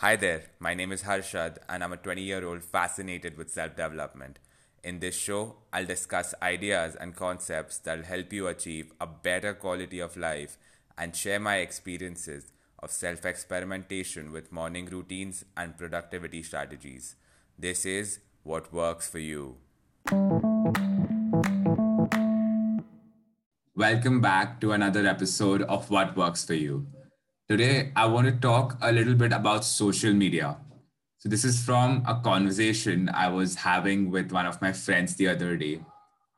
Hi there, my name is Harshad, and I'm a 20 year old fascinated with self development. In this show, I'll discuss ideas and concepts that'll help you achieve a better quality of life and share my experiences of self experimentation with morning routines and productivity strategies. This is what works for you. Welcome back to another episode of What Works for You. Today, I want to talk a little bit about social media. So, this is from a conversation I was having with one of my friends the other day.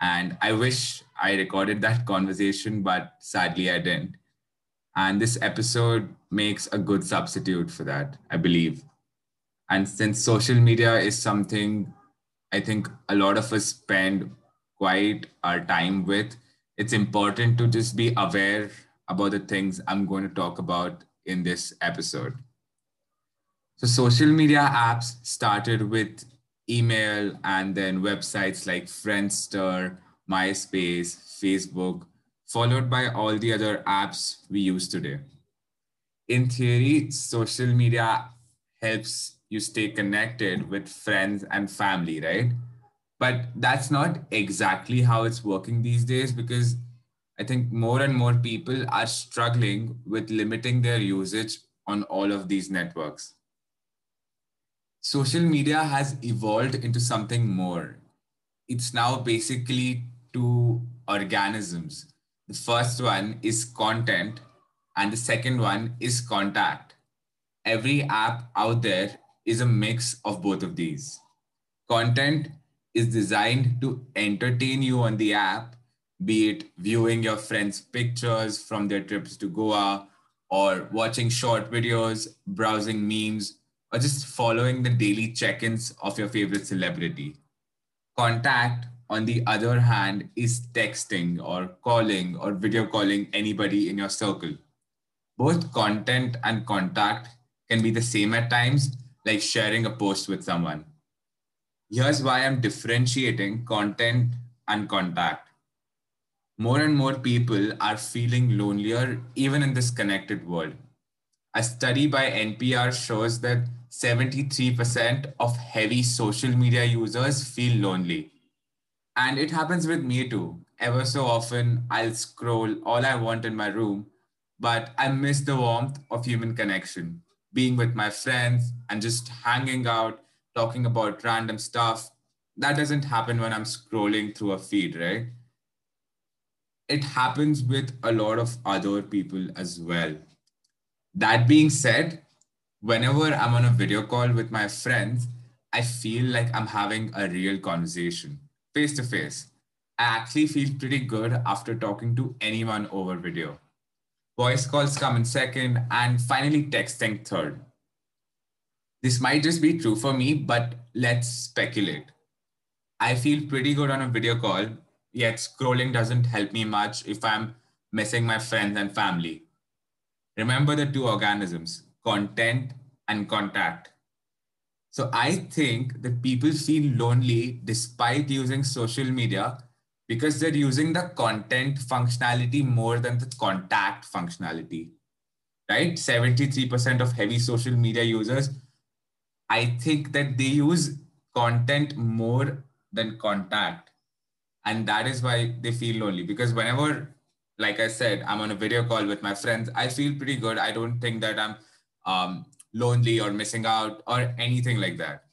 And I wish I recorded that conversation, but sadly I didn't. And this episode makes a good substitute for that, I believe. And since social media is something I think a lot of us spend quite our time with, it's important to just be aware about the things I'm going to talk about in this episode. So, social media apps started with email and then websites like Friendster, MySpace, Facebook, followed by all the other apps we use today. In theory, social media helps you stay connected with friends and family, right? But that's not exactly how it's working these days because I think more and more people are struggling with limiting their usage on all of these networks. Social media has evolved into something more. It's now basically two organisms. The first one is content, and the second one is contact. Every app out there is a mix of both of these. Content is designed to entertain you on the app be it viewing your friends' pictures from their trips to Goa, or watching short videos, browsing memes, or just following the daily check ins of your favorite celebrity. Contact, on the other hand, is texting or calling or video calling anybody in your circle. Both content and contact can be the same at times, like sharing a post with someone. Here's why I'm differentiating content and contact more and more people are feeling lonelier even in this connected world. A study by NPR shows that 73% of heavy social media users feel lonely. And it happens with me too. Ever so often, I'll scroll all I want in my room, but I miss the warmth of human connection, being with my friends and just hanging out, talking about random stuff. That doesn't happen when I'm scrolling through a feed, right? It happens with a lot of other people as well. That being said, whenever I'm on a video call with my friends, I feel like I'm having a real conversation face to face. I actually feel pretty good after talking to anyone over video. Voice calls come in second, and finally, texting third. This might just be true for me, but let's speculate. I feel pretty good on a video call yet scrolling doesn't help me much if I'm missing my friends and family. Remember the two organisms, content and contact. So I think that people feel lonely despite using social media because they're using the content functionality more than the contact functionality. Right? 73% of heavy social media users, I think that they use content more than contact and that is why they feel lonely. Because whenever like i said i'm on a video call with my friends i feel pretty good. I don't think that i'm um, lonely or missing out or anything like that.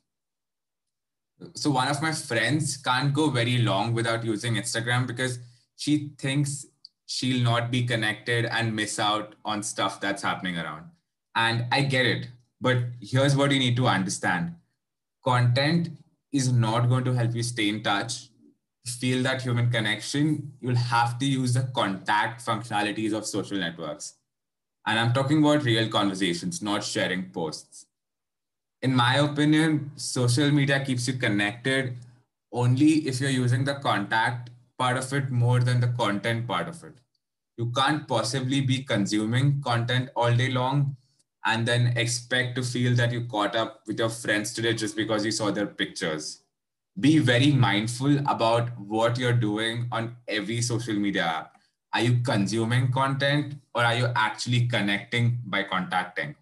So one of my friends can't go very long without using instagram because she thinks she'll not be connected and miss out on stuff that's happening around. And i get it. But here's what you need to understand. Content is not going to help you stay in touch feel that human connection, you'll have to use the contact functionalities of social networks. And I'm talking about real conversations, not sharing posts. In my opinion, social media keeps you connected only if you're using the contact part of it more than the content part of it. You can't possibly be consuming content all day long and then expect to feel that you caught up with your friends today just because you saw their pictures be very mindful about what you're doing on every social media app. Are you consuming content or are you actually connecting by contacting?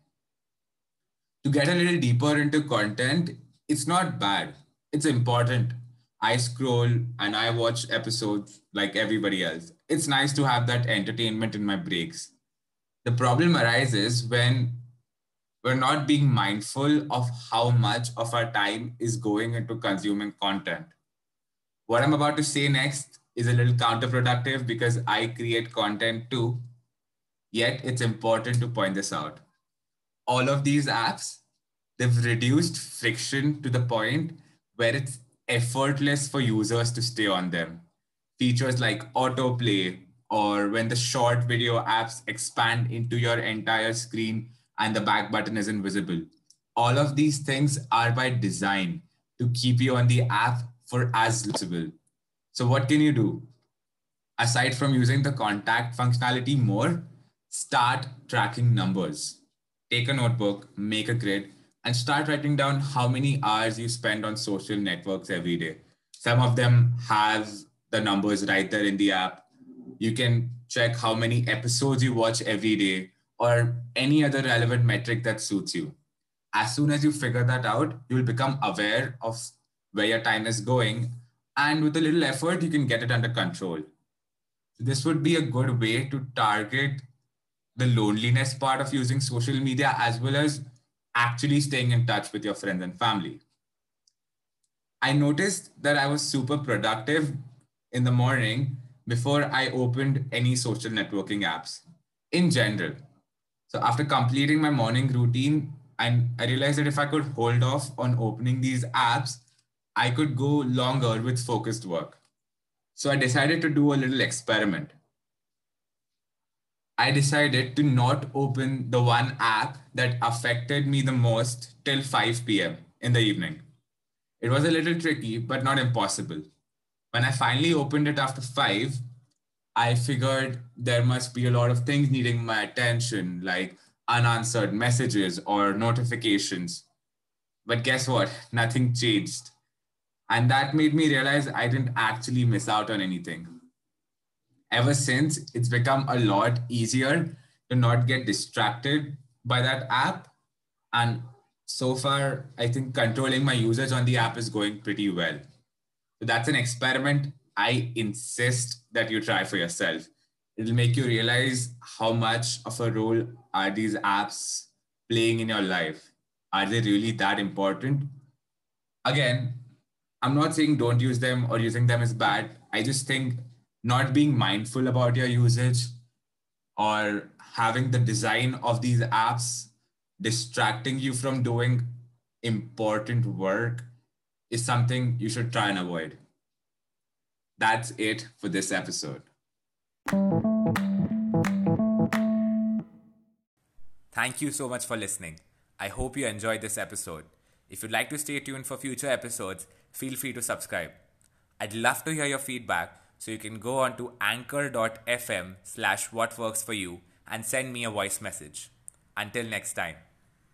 To get a little deeper into content, it's not bad. It's important. I scroll and I watch episodes like everybody else. It's nice to have that entertainment in my breaks. The problem arises when we're not being mindful of how much of our time is going into consuming content. What I'm about to say next is a little counterproductive because I create content too. Yet it's important to point this out. All of these apps, they've reduced friction to the point where it's effortless for users to stay on them. Features like autoplay or when the short video apps expand into your entire screen and the back button is invisible. All of these things are by design to keep you on the app for as possible. So what can you do? Aside from using the contact functionality more, start tracking numbers. Take a notebook, make a grid, and start writing down how many hours you spend on social networks every day. Some of them have the numbers right there in the app. You can check how many episodes you watch every day or any other relevant metric that suits you. As soon as you figure that out, you'll become aware of where your time is going. And with a little effort, you can get it under control. This would be a good way to target the loneliness part of using social media as well as actually staying in touch with your friends and family. I noticed that I was super productive in the morning before I opened any social networking apps in general. So after completing my morning routine, I, I realized that if I could hold off on opening these apps, I could go longer with focused work. So I decided to do a little experiment. I decided to not open the one app that affected me the most till 5 p.m. in the evening. It was a little tricky, but not impossible. When I finally opened it after 5, I figured there must be a lot of things needing my attention, like unanswered messages or notifications. But guess what? Nothing changed. And that made me realize I didn't actually miss out on anything. Ever since, it's become a lot easier to not get distracted by that app. And so far, I think controlling my usage on the app is going pretty well. So that's an experiment I insist that you try for yourself. It'll make you realize how much of a role are these apps playing in your life. Are they really that important? Again, I'm not saying don't use them or using them is bad. I just think not being mindful about your usage or having the design of these apps distracting you from doing important work is something you should try and avoid that's it for this episode. Thank you so much for listening. I hope you enjoyed this episode. If you'd like to stay tuned for future episodes, feel free to subscribe. I'd love to hear your feedback, so you can go on to anchor.fm slash what works for you and send me a voice message. Until next time.